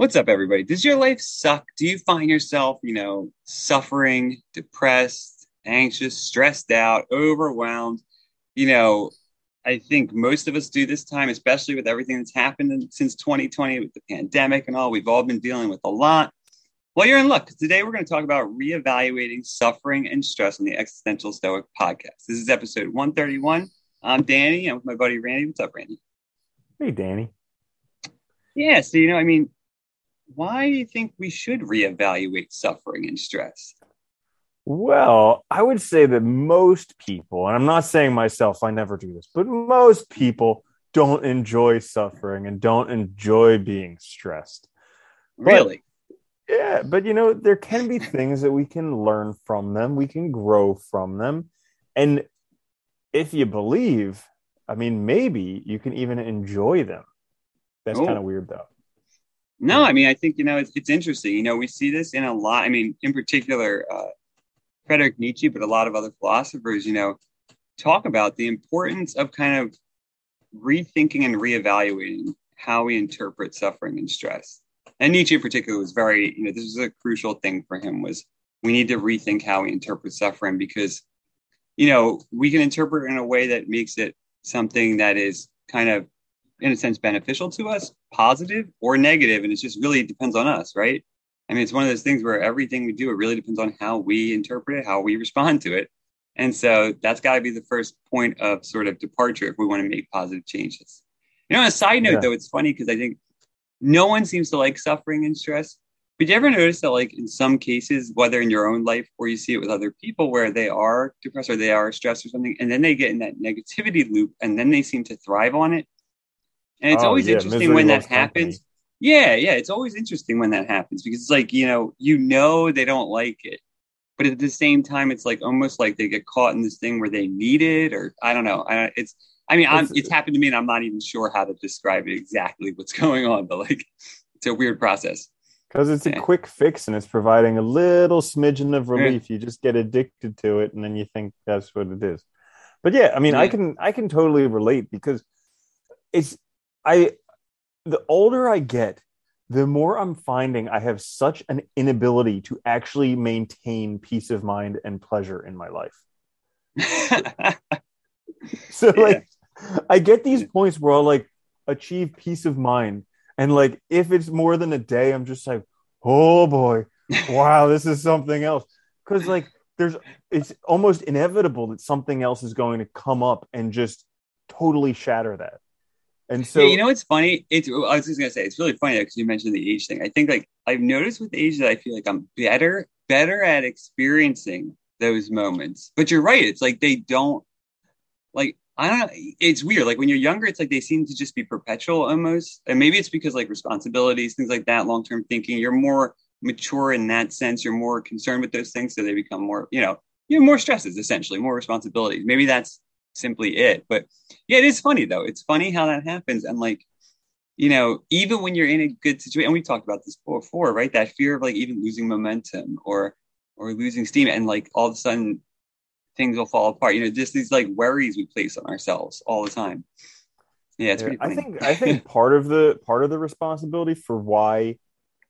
What's up, everybody? Does your life suck? Do you find yourself, you know, suffering, depressed, anxious, stressed out, overwhelmed? You know, I think most of us do this time, especially with everything that's happened since 2020 with the pandemic and all. We've all been dealing with a lot. Well, you're in luck. Today, we're going to talk about reevaluating suffering and stress on the Existential Stoic podcast. This is episode 131. I'm Danny. I'm with my buddy Randy. What's up, Randy? Hey, Danny. Yeah. So, you know, I mean, why do you think we should reevaluate suffering and stress? Well, I would say that most people, and I'm not saying myself, I never do this, but most people don't enjoy suffering and don't enjoy being stressed. Really? But, yeah, but you know, there can be things that we can learn from them, we can grow from them. And if you believe, I mean, maybe you can even enjoy them. That's kind of weird, though. No, I mean, I think, you know, it's, it's interesting. You know, we see this in a lot. I mean, in particular, uh, Friedrich Nietzsche, but a lot of other philosophers, you know, talk about the importance of kind of rethinking and reevaluating how we interpret suffering and stress. And Nietzsche in particular was very, you know, this was a crucial thing for him was we need to rethink how we interpret suffering because, you know, we can interpret it in a way that makes it something that is kind of in a sense beneficial to us, positive or negative, and it just really depends on us, right? I mean, it's one of those things where everything we do, it really depends on how we interpret it, how we respond to it. And so that's got to be the first point of sort of departure if we want to make positive changes. You know, on a side note, yeah. though, it's funny because I think no one seems to like suffering and stress. But you ever notice that, like, in some cases, whether in your own life or you see it with other people where they are depressed or they are stressed or something, and then they get in that negativity loop and then they seem to thrive on it and it's oh, always yeah, interesting when that happens. Company. Yeah, yeah, it's always interesting when that happens because it's like, you know, you know they don't like it. But at the same time, it's like almost like they get caught in this thing where they need it, or I don't know. I, it's, I mean, it's, it's happened to me, and I'm not even sure how to describe it exactly what's going on. But like, it's a weird process because it's a quick fix and it's providing a little smidgen of relief. You just get addicted to it, and then you think that's what it is. But yeah, I mean, yeah. I can I can totally relate because it's I the older I get, the more I'm finding I have such an inability to actually maintain peace of mind and pleasure in my life. so yeah. like I get these points where I'll like achieve peace of mind. And like if it's more than a day, I'm just like, oh boy, wow, this is something else. Cause like there's it's almost inevitable that something else is going to come up and just totally shatter that. And so, yeah, you know, it's funny. It's I was just gonna say it's really funny because you mentioned the age thing. I think like I've noticed with age that I feel like I'm better, better at experiencing those moments. But you're right. It's like they don't like I don't know. It's weird. Like when you're younger, it's like they seem to just be perpetual almost. And maybe it's because like responsibilities, things like that, long term thinking. You're more mature in that sense. You're more concerned with those things, so they become more. You know, you have more stresses essentially, more responsibilities. Maybe that's simply it. But yeah, it is funny though. It's funny how that happens. And like, you know, even when you're in a good situation, and we talked about this before, right? That fear of like even losing momentum or or losing steam, and like all of a sudden things will fall apart. You know, just these like worries we place on ourselves all the time. Yeah, it's yeah, I think I think part of the part of the responsibility for why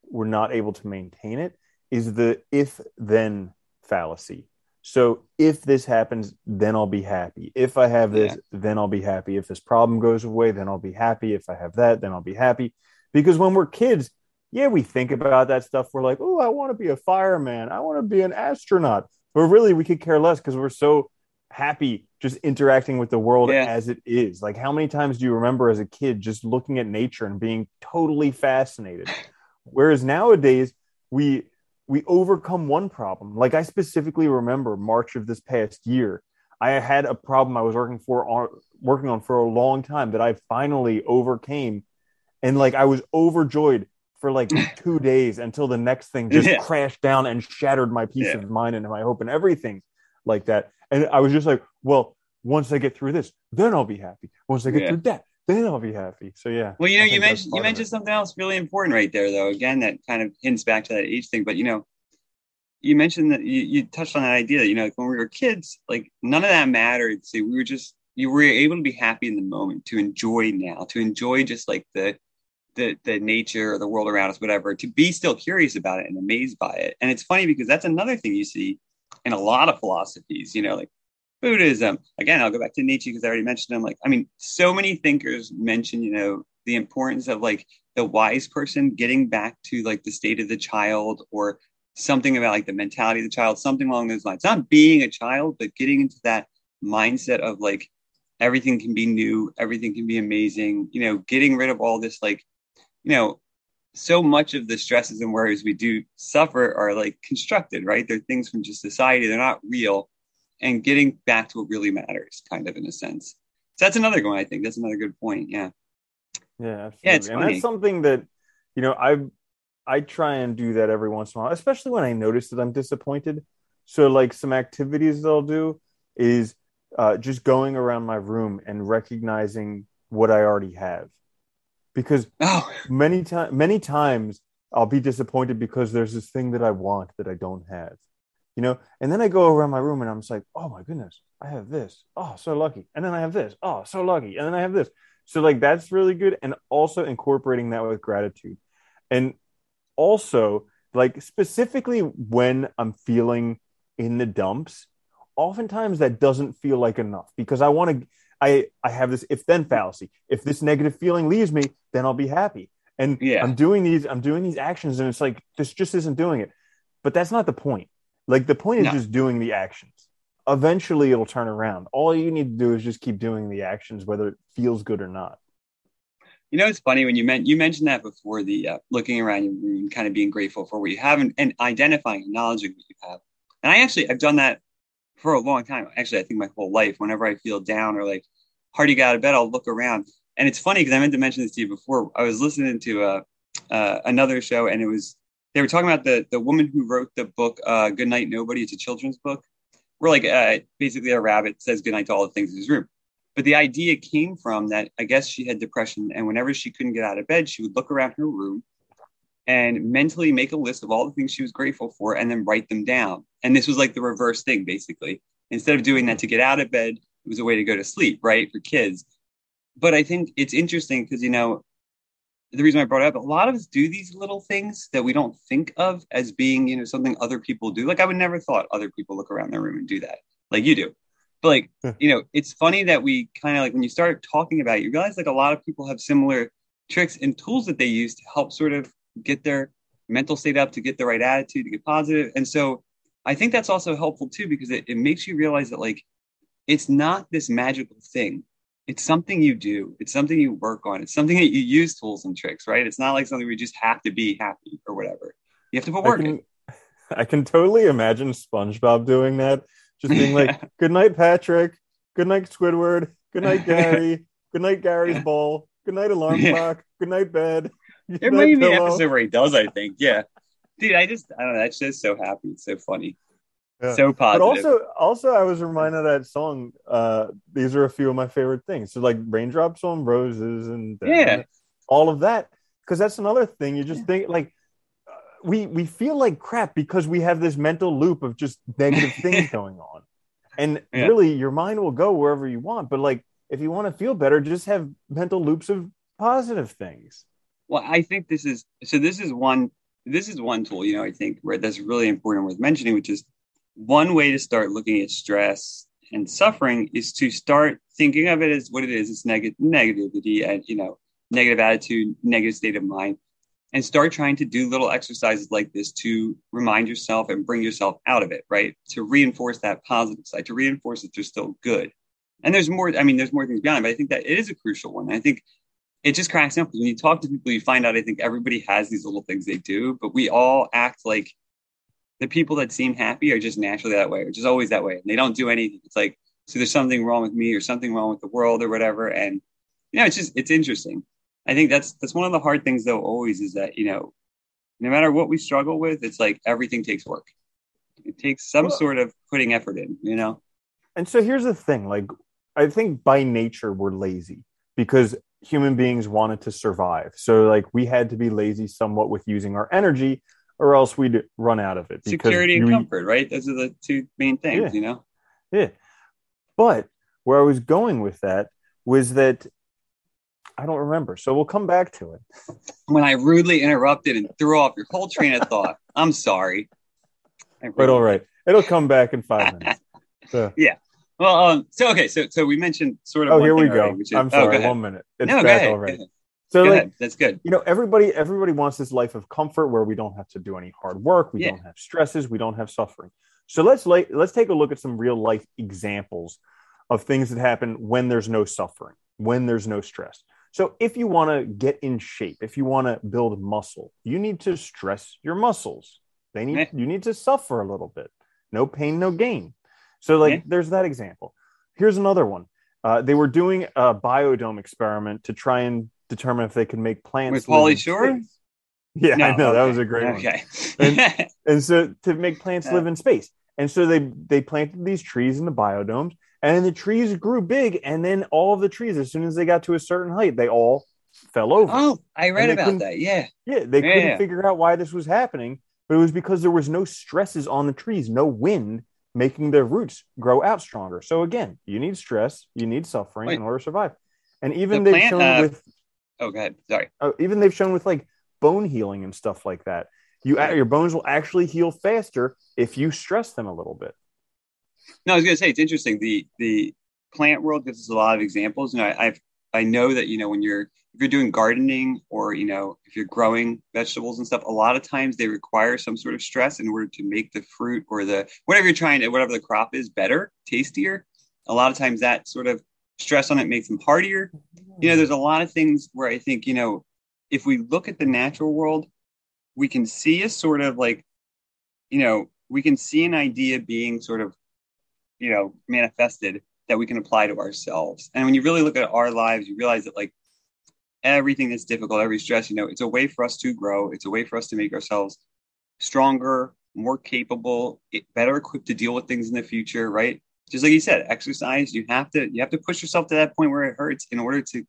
we're not able to maintain it is the if then fallacy. So if this happens, then I'll be happy. If I have this, yeah. then I'll be happy. If this problem goes away, then I'll be happy. If I have that, then I'll be happy. Because when we're kids, yeah, we think about that stuff. We're like, oh, I want to be a fireman. I want to be an astronaut. But really, we could care less because we're so happy just interacting with the world yeah. as it is. Like, how many times do you remember as a kid just looking at nature and being totally fascinated? Whereas nowadays, we we overcome one problem. Like I specifically remember March of this past year, I had a problem I was working for working on for a long time that I finally overcame, and like I was overjoyed for like two days until the next thing just yeah. crashed down and shattered my peace yeah. of mind and my hope and everything like that. And I was just like, well, once I get through this, then I'll be happy. Once I get yeah. through that, then I'll be happy. So yeah. Well, you know, you mentioned you mentioned something else really important right there, though. Again, that kind of hints back to that age thing. But you know, you mentioned that you, you touched on that idea that you know, like when we were kids, like none of that mattered. See, we were just you were able to be happy in the moment, to enjoy now, to enjoy just like the the the nature or the world around us, whatever, to be still curious about it and amazed by it. And it's funny because that's another thing you see in a lot of philosophies, you know, like Buddhism. Again, I'll go back to Nietzsche because I already mentioned him. Like, I mean, so many thinkers mention, you know, the importance of like the wise person getting back to like the state of the child or something about like the mentality of the child, something along those lines. Not being a child, but getting into that mindset of like everything can be new, everything can be amazing, you know, getting rid of all this like, you know, so much of the stresses and worries we do suffer are like constructed, right? They're things from just society, they're not real. And getting back to what really matters, kind of in a sense. So that's another one, I think. That's another good point. Yeah. Yeah, absolutely. Yeah, it's and funny. that's something that, you know, I I try and do that every once in a while, especially when I notice that I'm disappointed. So like some activities that I'll do is uh, just going around my room and recognizing what I already have because oh. many times many times I'll be disappointed because there's this thing that I want that I don't have. You know, and then I go around my room and I'm just like, oh my goodness, I have this. Oh, so lucky. And then I have this. Oh, so lucky. And then I have this. So like that's really good. And also incorporating that with gratitude. And also like specifically when I'm feeling in the dumps, oftentimes that doesn't feel like enough because I want to I I have this if then fallacy. If this negative feeling leaves me, then I'll be happy. And yeah. I'm doing these I'm doing these actions and it's like this just isn't doing it. But that's not the point. Like the point is no. just doing the actions. Eventually it'll turn around. All you need to do is just keep doing the actions whether it feels good or not. You know, it's funny when you meant you mentioned that before the uh, looking around your room, kind of being grateful for what you have and, and identifying, acknowledging what you have. And I actually I've done that for a long time. Actually, I think my whole life, whenever I feel down or like hard to get out of bed, I'll look around. And it's funny because I meant to mention this to you before. I was listening to uh, uh, another show, and it was they were talking about the the woman who wrote the book uh, "Good Night Nobody." It's a children's book. Where like uh, basically a rabbit says goodnight to all the things in his room. But the idea came from that I guess she had depression, and whenever she couldn't get out of bed, she would look around her room and mentally make a list of all the things she was grateful for and then write them down. And this was like the reverse thing, basically. Instead of doing that to get out of bed, it was a way to go to sleep, right? For kids. But I think it's interesting because, you know, the reason I brought it up, a lot of us do these little things that we don't think of as being, you know, something other people do. Like I would never thought other people look around their room and do that, like you do. But like, you know, it's funny that we kind of like when you start talking about it, you realize like a lot of people have similar tricks and tools that they use to help sort of get their mental state up, to get the right attitude, to get positive. And so I think that's also helpful too, because it, it makes you realize that like it's not this magical thing. It's something you do. It's something you work on. It's something that you use tools and tricks, right? It's not like something we just have to be happy or whatever. You have to put work I can, in. I can totally imagine SpongeBob doing that. Just being like, good night, Patrick. Good night, Squidward. Good night, Gary. good night, Gary's ball. Good night, alarm clock. Good night, bed. Good it might be an episode where he does, I think. Yeah. Dude, I just I don't know. That's just so happy. It's so funny. Yeah. So positive. But also, also, I was reminded of that song. Uh, these are a few of my favorite things. So, like raindrops on roses, and yeah, all of that. Because that's another thing. You just think like uh, we we feel like crap because we have this mental loop of just negative things going on, and yeah. really, your mind will go wherever you want. But like, if you want to feel better, just have mental loops of positive things. Well, I think this is so. This is one. This is one tool. You know, I think where that's really important worth mentioning, which is one way to start looking at stress and suffering is to start thinking of it as what it is. It's negative negativity and you know negative attitude negative state of mind and start trying to do little exercises like this to remind yourself and bring yourself out of it right? To reinforce that positive side to reinforce that you're still good. And there's more i mean there's more things beyond it but i think that it is a crucial one. I think it just cracks up when you talk to people you find out i think everybody has these little things they do but we all act like the people that seem happy are just naturally that way, or just always that way. And they don't do anything. It's like, so there's something wrong with me or something wrong with the world or whatever. And, you know, it's just, it's interesting. I think that's, that's one of the hard things though, always is that, you know, no matter what we struggle with, it's like everything takes work. It takes some sort of putting effort in, you know? And so here's the thing like, I think by nature we're lazy because human beings wanted to survive. So, like, we had to be lazy somewhat with using our energy or else we'd run out of it. Security and comfort, right? Those are the two main things, yeah. you know? Yeah. But where I was going with that was that I don't remember. So we'll come back to it. When I rudely interrupted and threw off your whole train of thought, I'm sorry. But all right, it'll come back in five minutes. So. yeah. Well, um, so okay, so so we mentioned sort of. Oh, here we go. Already, is, I'm sorry. Oh, one minute. It's no, back already. So go like, ahead. that's good. You know, everybody everybody wants this life of comfort where we don't have to do any hard work, we yeah. don't have stresses, we don't have suffering. So let's let's take a look at some real life examples of things that happen when there's no suffering, when there's no stress. So if you want to get in shape, if you want to build muscle, you need to stress your muscles. They need you need to suffer a little bit. No pain, no gain. So like there's that example. Here's another one. Uh, they were doing a biodome experiment to try and determine if they can make plants with Pauly Shore. Yeah, no, I know okay. that was a great okay. one. And, and so to make plants live in space, and so they they planted these trees in the biodomes, and the trees grew big, and then all of the trees, as soon as they got to a certain height, they all fell over. Oh, I read about that. Yeah, yeah, they yeah, couldn't figure out why this was happening, but it was because there was no stresses on the trees, no wind making their roots grow out stronger. So again, you need stress, you need suffering Wait. in order to survive. And even the they've plant, shown uh, with oh, go ahead. Sorry. Uh, even they've shown with like bone healing and stuff like that. You your bones will actually heal faster if you stress them a little bit. No, I was going to say it's interesting. The the plant world gives us a lot of examples. You know, I, I've I know that you know when you're if you're doing gardening or you know if you're growing vegetables and stuff, a lot of times they require some sort of stress in order to make the fruit or the whatever you're trying to whatever the crop is better, tastier. A lot of times that sort of stress on it makes them hardier. You know, mm-hmm. there's a lot of things where I think you know if we look at the natural world, we can see a sort of like you know we can see an idea being sort of you know manifested that we can apply to ourselves. And when you really look at our lives, you realize that like everything that's difficult, every stress, you know, it's a way for us to grow. It's a way for us to make ourselves stronger, more capable, better equipped to deal with things in the future, right? Just like you said, exercise, you have to you have to push yourself to that point where it hurts in order to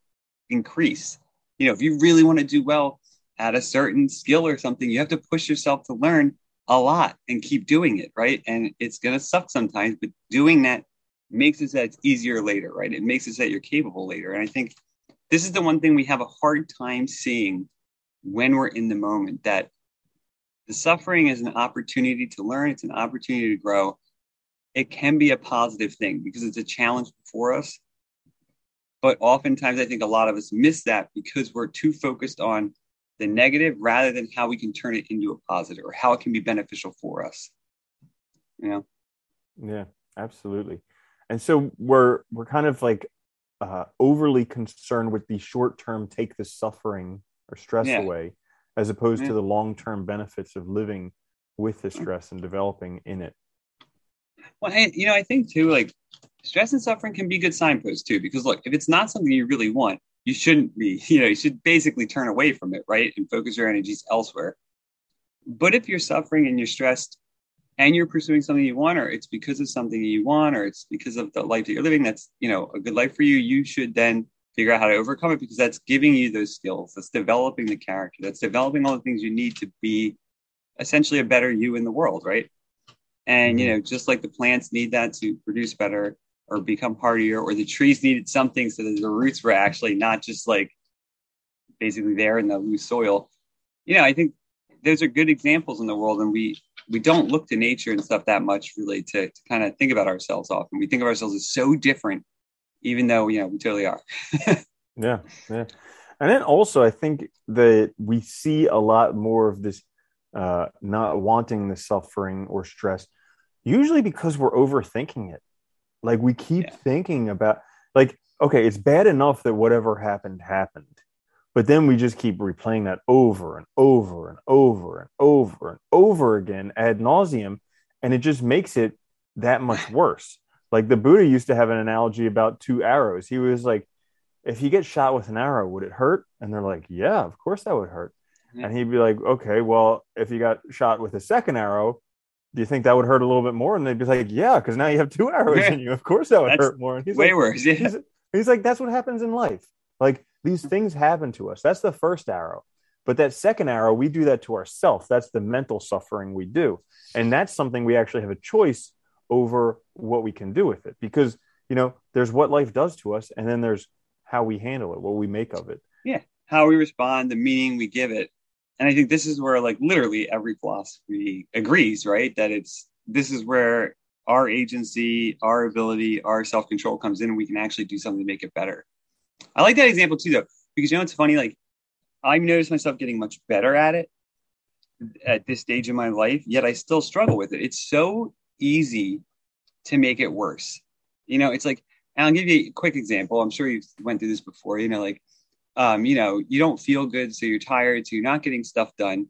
increase. You know, if you really want to do well at a certain skill or something, you have to push yourself to learn a lot and keep doing it, right? And it's going to suck sometimes, but doing that makes it that it's easier later, right? It makes it that you're capable later. And I think this is the one thing we have a hard time seeing when we're in the moment that the suffering is an opportunity to learn, it's an opportunity to grow. It can be a positive thing because it's a challenge for us. But oftentimes, I think a lot of us miss that because we're too focused on the negative rather than how we can turn it into a positive or how it can be beneficial for us. You know? Yeah, absolutely and so we're we're kind of like uh, overly concerned with the short term take the suffering or stress yeah. away as opposed yeah. to the long term benefits of living with the stress and developing in it well I, you know i think too like stress and suffering can be good signposts too because look if it's not something you really want you shouldn't be you know you should basically turn away from it right and focus your energies elsewhere but if you're suffering and you're stressed and you're pursuing something you want, or it's because of something you want, or it's because of the life that you're living that's you know a good life for you, you should then figure out how to overcome it because that's giving you those skills, that's developing the character, that's developing all the things you need to be essentially a better you in the world, right? And you mm-hmm. know, just like the plants need that to produce better or become hardier, or the trees needed something so that the roots were actually not just like basically there in the loose soil. You know, I think those are good examples in the world, and we we don't look to nature and stuff that much really to, to kind of think about ourselves often. We think of ourselves as so different, even though, you know, we totally are. yeah. Yeah. And then also, I think that we see a lot more of this uh, not wanting the suffering or stress, usually because we're overthinking it. Like we keep yeah. thinking about, like, okay, it's bad enough that whatever happened happened. But then we just keep replaying that over and over and over and over and over again ad nauseum. And it just makes it that much worse. Like the Buddha used to have an analogy about two arrows. He was like, if you get shot with an arrow, would it hurt? And they're like, yeah, of course that would hurt. Mm-hmm. And he'd be like, okay, well, if you got shot with a second arrow, do you think that would hurt a little bit more? And they'd be like, yeah, because now you have two arrows yeah. in you. Of course that would That's hurt more. And he's way like, worse. Yeah. He's, he's like, that's what happens in life. Like these things happen to us. That's the first arrow. But that second arrow, we do that to ourselves. That's the mental suffering we do. And that's something we actually have a choice over what we can do with it. Because, you know, there's what life does to us, and then there's how we handle it, what we make of it. Yeah, how we respond, the meaning we give it. And I think this is where like literally every philosophy agrees, right? That it's this is where our agency, our ability, our self control comes in, and we can actually do something to make it better. I like that example too, though, because you know it's funny. Like I noticed myself getting much better at it at this stage in my life, yet I still struggle with it. It's so easy to make it worse. You know, it's like, and I'll give you a quick example. I'm sure you went through this before. You know, like, um, you know, you don't feel good, so you're tired, so you're not getting stuff done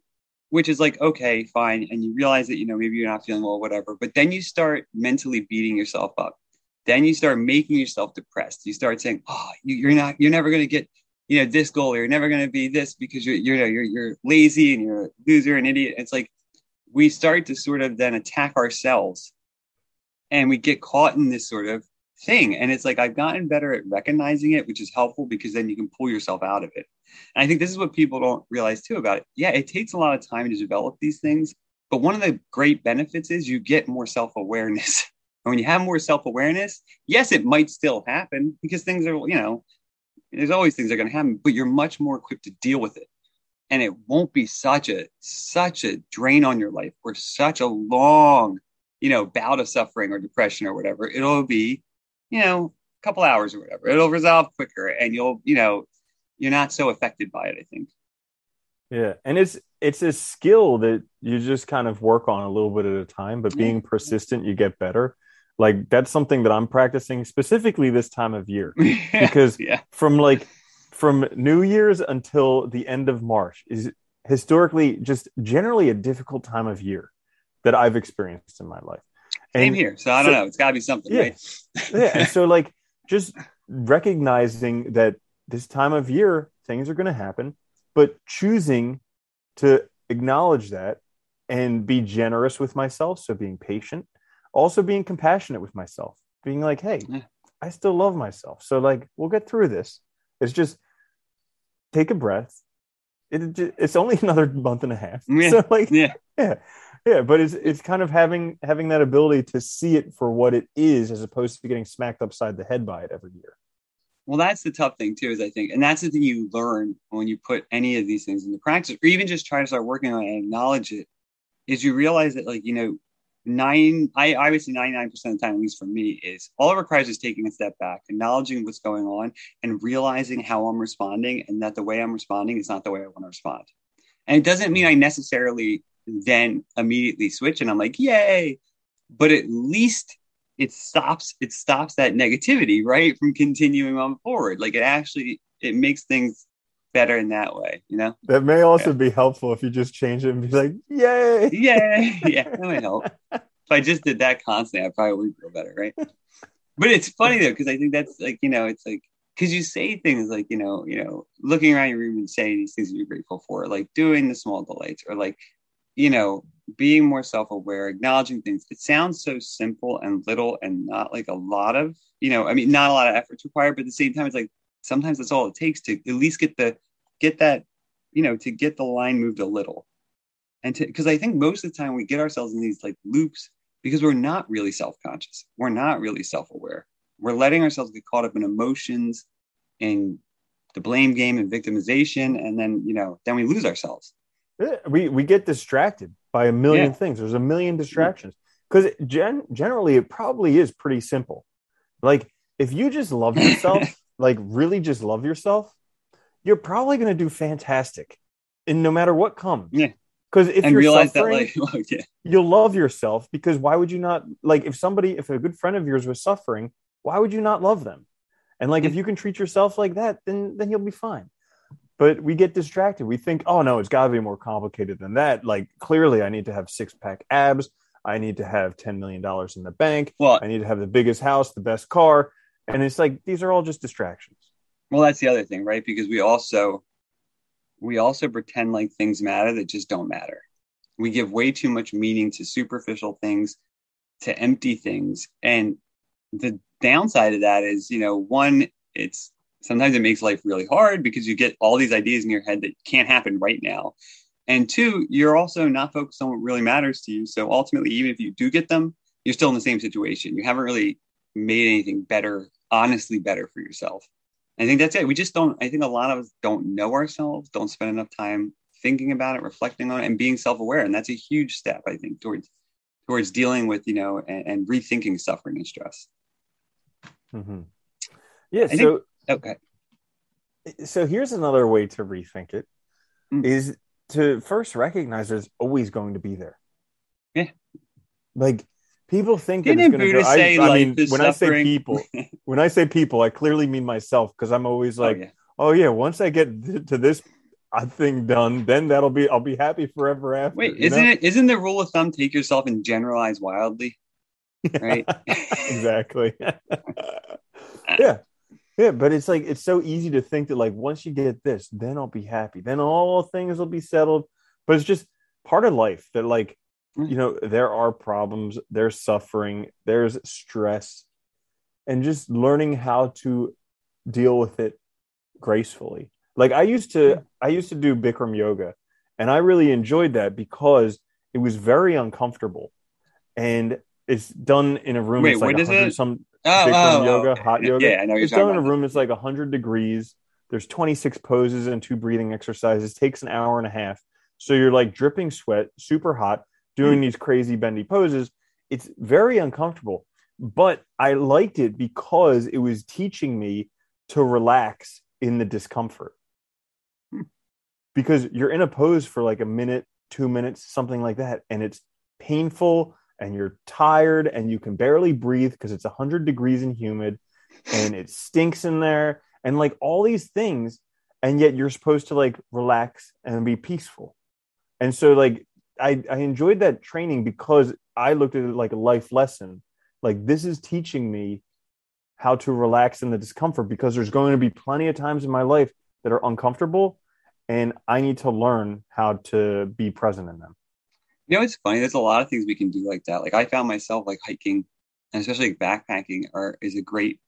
which is like okay fine and you realize that you know maybe you're not feeling well whatever but then you start mentally beating yourself up. Then you start making yourself depressed. You start saying oh you, are not you're never going to get you know this goal you're never going to be this because you're you're, you're you're lazy and you're a loser and idiot. It's like we start to sort of then attack ourselves and we get caught in this sort of thing and it's like i've gotten better at recognizing it which is helpful because then you can pull yourself out of it and I think this is what people don't realize too about it. Yeah, it takes a lot of time to develop these things, but one of the great benefits is you get more self awareness. and when you have more self awareness, yes, it might still happen because things are, you know, there's always things that are going to happen, but you're much more equipped to deal with it. And it won't be such a such a drain on your life or such a long, you know, bout of suffering or depression or whatever. It'll be, you know, a couple hours or whatever. It'll resolve quicker and you'll, you know, you're not so affected by it i think. Yeah. And it's it's a skill that you just kind of work on a little bit at a time but being persistent you get better. Like that's something that i'm practicing specifically this time of year. Because yeah. from like from new year's until the end of march is historically just generally a difficult time of year that i've experienced in my life and same here so i don't so, know it's got to be something yeah, right yeah so like just recognizing that this time of year, things are going to happen, but choosing to acknowledge that and be generous with myself. So being patient, also being compassionate with myself, being like, hey, yeah. I still love myself. So, like, we'll get through this. It's just take a breath. It, it's only another month and a half. Yeah. So, like, yeah. yeah. Yeah, but it's it's kind of having having that ability to see it for what it is, as opposed to getting smacked upside the head by it every year. Well, that's the tough thing too, is I think, and that's the thing you learn when you put any of these things into practice, or even just try to start working on it and acknowledge it, is you realize that, like, you know, nine, I, I would say 99% of the time, at least for me, is all it requires is taking a step back, acknowledging what's going on, and realizing how I'm responding, and that the way I'm responding is not the way I want to respond. And it doesn't mean I necessarily then immediately switch and I'm like, yay, but at least it stops it stops that negativity right from continuing on forward. Like it actually it makes things better in that way you know? That may also yeah. be helpful if you just change it and be like yay! Yay yeah that might help. If i just did that constantly i probably would feel better right? But it's funny though because i think that's like you know it's like because you say things like you know you know looking around your room and saying these things you're grateful for like doing the small delights or like you know being more self-aware acknowledging things. It sounds so simple and little and not like a lot of you know i mean not a lot of efforts required but at the same time it's like sometimes that's all it takes to at least get the get that you know to get the line moved a little. And to because i think most of the time we get ourselves in these like loops because we're not really self-conscious. We're not really self-aware. We're letting ourselves get caught up in emotions and the blame game and victimization and then you know then we lose ourselves we we get distracted by a million yeah. things. There's a million distractions because gen- generally it probably is pretty simple. Like if you just love yourself, like really just love yourself, you're probably going to do fantastic, and no matter what comes. Yeah. Because if and you're suffering, that, like, oh, yeah. you'll love yourself. Because why would you not like if somebody, if a good friend of yours was suffering, why would you not love them? And like if you can treat yourself like that, then then you'll be fine but we get distracted. We think, oh no, it's got to be more complicated than that. Like clearly, I need to have six pack abs. I need to have ten million dollars in the bank. Well, I need to have the biggest house, the best car, and it's like these are all just distractions. Well, that's the other thing, right? Because we also we also pretend like things matter that just don't matter. We give way too much meaning to superficial things, to empty things, and the downside of that is, you know, one, it's sometimes it makes life really hard because you get all these ideas in your head that can't happen right now. And two, you're also not focused on what really matters to you. So ultimately, even if you do get them, you're still in the same situation. You haven't really made anything better, honestly better for yourself. I think that's it. We just don't. I think a lot of us don't know ourselves, don't spend enough time thinking about it, reflecting on it, and being self-aware. And that's a huge step, I think, towards towards dealing with you know and, and rethinking suffering and stress. Mm-hmm. Yeah. I so think- Okay. so here's another way to rethink it: Mm. is to first recognize there's always going to be there. Yeah. Like people think that Didn't it's going to go. I, say I life mean, when I say people, when I say people, I clearly mean myself because I'm always like, oh, yeah. oh yeah, once I get th- to this uh, thing done, then that'll be I'll be happy forever after. Wait, isn't know? it? Isn't the rule of thumb take yourself and generalize wildly? Right. exactly. yeah. Yeah, but it's like it's so easy to think that like once you get this, then I'll be happy. Then all things will be settled. But it's just part of life that like Mm. you know, there are problems, there's suffering, there's stress, and just learning how to deal with it gracefully. Like I used to I used to do Bikram yoga and I really enjoyed that because it was very uncomfortable. And it's done in a room Wait, like what is it? some Oh, Bikram oh, yoga, okay. hot yoga. Yeah, I know It's done in a room that's like 100 degrees. There's 26 poses and two breathing exercises. takes an hour and a half. So you're like dripping sweat, super hot, doing Hmm. these crazy bendy poses. It's very uncomfortable, but I liked it because it was teaching me to relax in the discomfort. Hmm. Because you're in a pose for like a minute, two minutes, something like that, and it's painful and you're tired and you can barely breathe because it's 100 degrees and humid and it stinks in there and like all these things and yet you're supposed to like relax and be peaceful. And so like i i enjoyed that training because i looked at it like a life lesson. Like this is teaching me how to relax in the discomfort because there's going to be plenty of times in my life that are uncomfortable and i need to learn how to be present in them You know, it's funny. There's a lot of things we can do like that. Like I found myself like hiking, and especially like backpacking, are is a great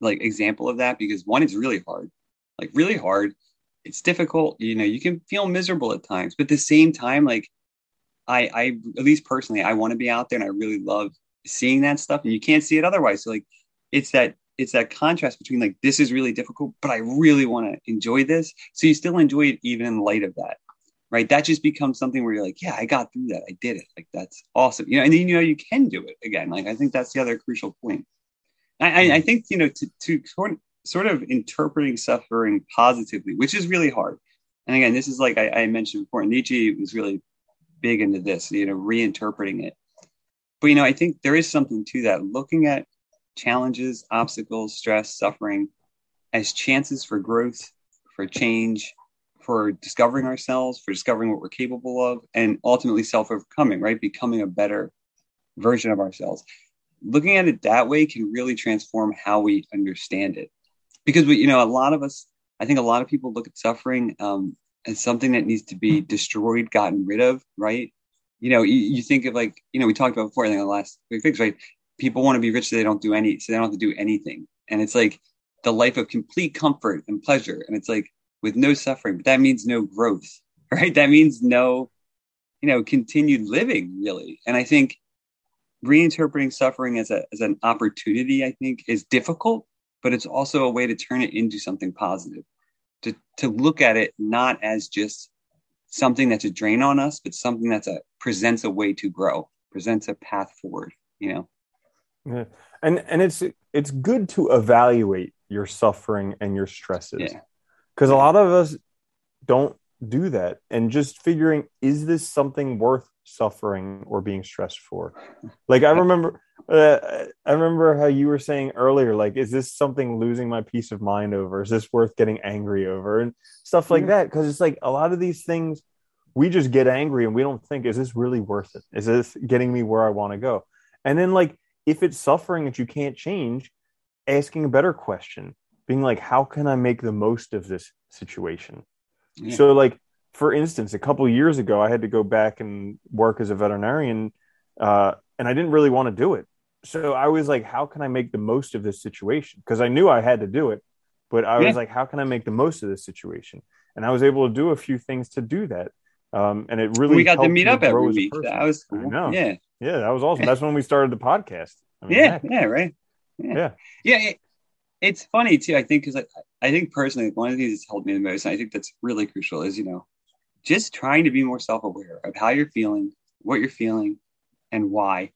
like example of that because one, it's really hard, like really hard. It's difficult. You know, you can feel miserable at times, but at the same time, like I, I at least personally, I want to be out there, and I really love seeing that stuff, and you can't see it otherwise. So like, it's that it's that contrast between like this is really difficult, but I really want to enjoy this. So you still enjoy it even in light of that right? That just becomes something where you're like, yeah, I got through that. I did it. Like that's awesome. You know, and then you know you can do it again. Like I think that's the other crucial point. I, I, think you know to to sort of, sort of interpreting suffering positively, which is really hard. And again, this is like I, I mentioned before. Nietzsche was really big into this, you know, reinterpreting it. But you know, I think there is something to that. Looking at challenges, obstacles, stress, suffering as chances for growth, for change, for discovering ourselves, for discovering what we're capable of, and ultimately self overcoming, right? Becoming a better version of ourselves. Looking at it that way can really transform how we understand it. Because we, you know, a lot of us, I think a lot of people look at suffering um, as something that needs to be destroyed, gotten rid of, right? You know, you, you think of like, you know, we talked about before, I think the last big fix, right? People want to be rich so they don't do any, so they don't have to do anything. And it's like the life of complete comfort and pleasure. And it's like, with no suffering, but that means no growth, right? That means no, you know, continued living really. And I think reinterpreting suffering as a as an opportunity, I think, is difficult, but it's also a way to turn it into something positive. To to look at it not as just something that's a drain on us, but something that's a presents a way to grow, presents a path forward, you know. Yeah. And and it's it's good to evaluate your suffering and your stresses. Yeah. Because a lot of us don't do that and just figuring is this something worth suffering or being stressed for? Like I remember uh, I remember how you were saying earlier like is this something losing my peace of mind over? Is this worth getting angry over and stuff like that because it's like a lot of these things we just get angry and we don't think is this really worth it? Is this getting me where I want to go? And then like if it's suffering that you can't change, asking a better question, being like, how can I make the most of this situation? Yeah. So, like, for instance, a couple years ago, I had to go back and work as a veterinarian, uh, and I didn't really want to do it. So I was like, how can I make the most of this situation? Because I knew I had to do it, but I Yeah. was like, how can I make the most of this situation? And I was able to do a few things to do that. Um, and it really we got to meet me up every week. That was I cool. know. Yeah. Yeah, that was awesome. That's when we started the podcast. I mean, Yeah. heck, Yeah. Right. yeah. Yeah. it- it's funny too. I think because I, I think personally, one of the things that's helped me the most, and I think that's really crucial, is you know, just trying to be more self-aware of how you're feeling, what you're feeling, and why,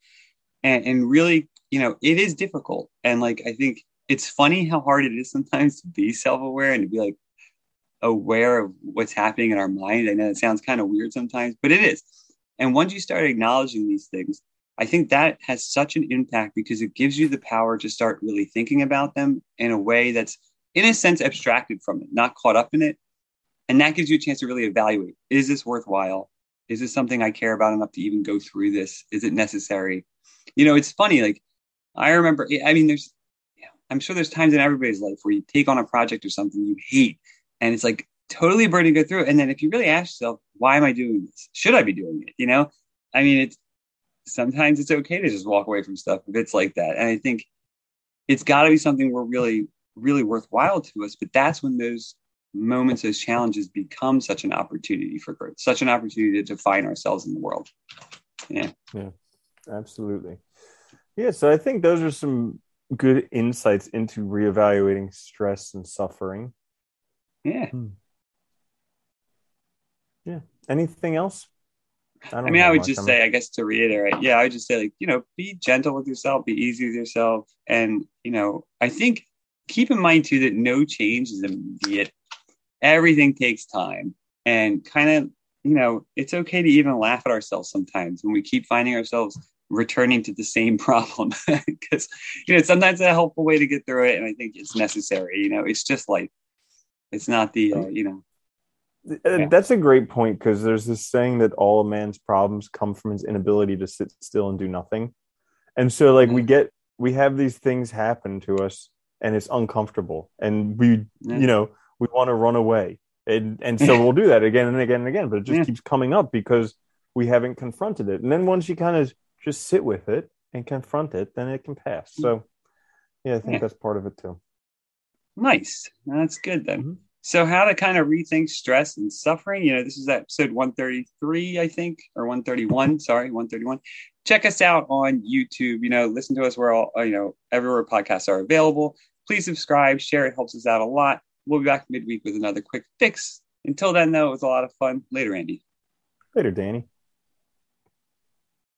and and really, you know, it is difficult, and like I think it's funny how hard it is sometimes to be self-aware and to be like aware of what's happening in our mind. I know it sounds kind of weird sometimes, but it is. And once you start acknowledging these things, I think that has such an impact because it gives you the power to start really thinking about them in a way that's, in a sense, abstracted from it, not caught up in it. And that gives you a chance to really evaluate is this worthwhile? Is this something I care about enough to even go through this? Is it necessary? You know, it's funny. Like, I remember, I mean, there's, I'm sure there's times in everybody's life where you take on a project or something you hate and it's like totally burning to go through. And then if you really ask yourself, why am I doing this? Should I be doing it? You know, I mean, it's sometimes it's okay to just walk away from stuff if it's like that. And I think it's got to be something we're really, really worthwhile to us. But that's when those moments, those challenges become such an opportunity for growth, such an opportunity to define ourselves in the world. Yeah. Yeah, absolutely. Yeah. So I think those are some good insights into reevaluating stress and suffering. Yeah. Hmm. Yeah. Anything else? I, I mean, I would just say, I guess to reiterate, yeah, I would just say, like, you know, be gentle with yourself, be easy with yourself. And, you know, I think keep in mind too that no change is immediate. Everything takes time and kind of, you know, it's okay to even laugh at ourselves sometimes when we keep finding ourselves returning to the same problem because, you know, sometimes a helpful way to get through it. And I think it's necessary, you know, it's just like, it's not the, uh, you know, uh, yeah. That's a great point because there's this saying that all a man's problems come from his inability to sit still and do nothing. And so, like, mm-hmm. we get, we have these things happen to us and it's uncomfortable. And we, yeah. you know, we want to run away. And, and so we'll do that again and again and again, but it just yeah. keeps coming up because we haven't confronted it. And then once you kind of just sit with it and confront it, then it can pass. So, yeah, I think that's part of it too. Nice. That's good then. Mm-hmm. So, how to kind of rethink stress and suffering? You know, this is episode 133, I think, or 131. Sorry, 131. Check us out on YouTube. You know, listen to us where all, you know, everywhere podcasts are available. Please subscribe, share. It helps us out a lot. We'll be back midweek with another quick fix. Until then, though, it was a lot of fun. Later, Andy. Later, Danny.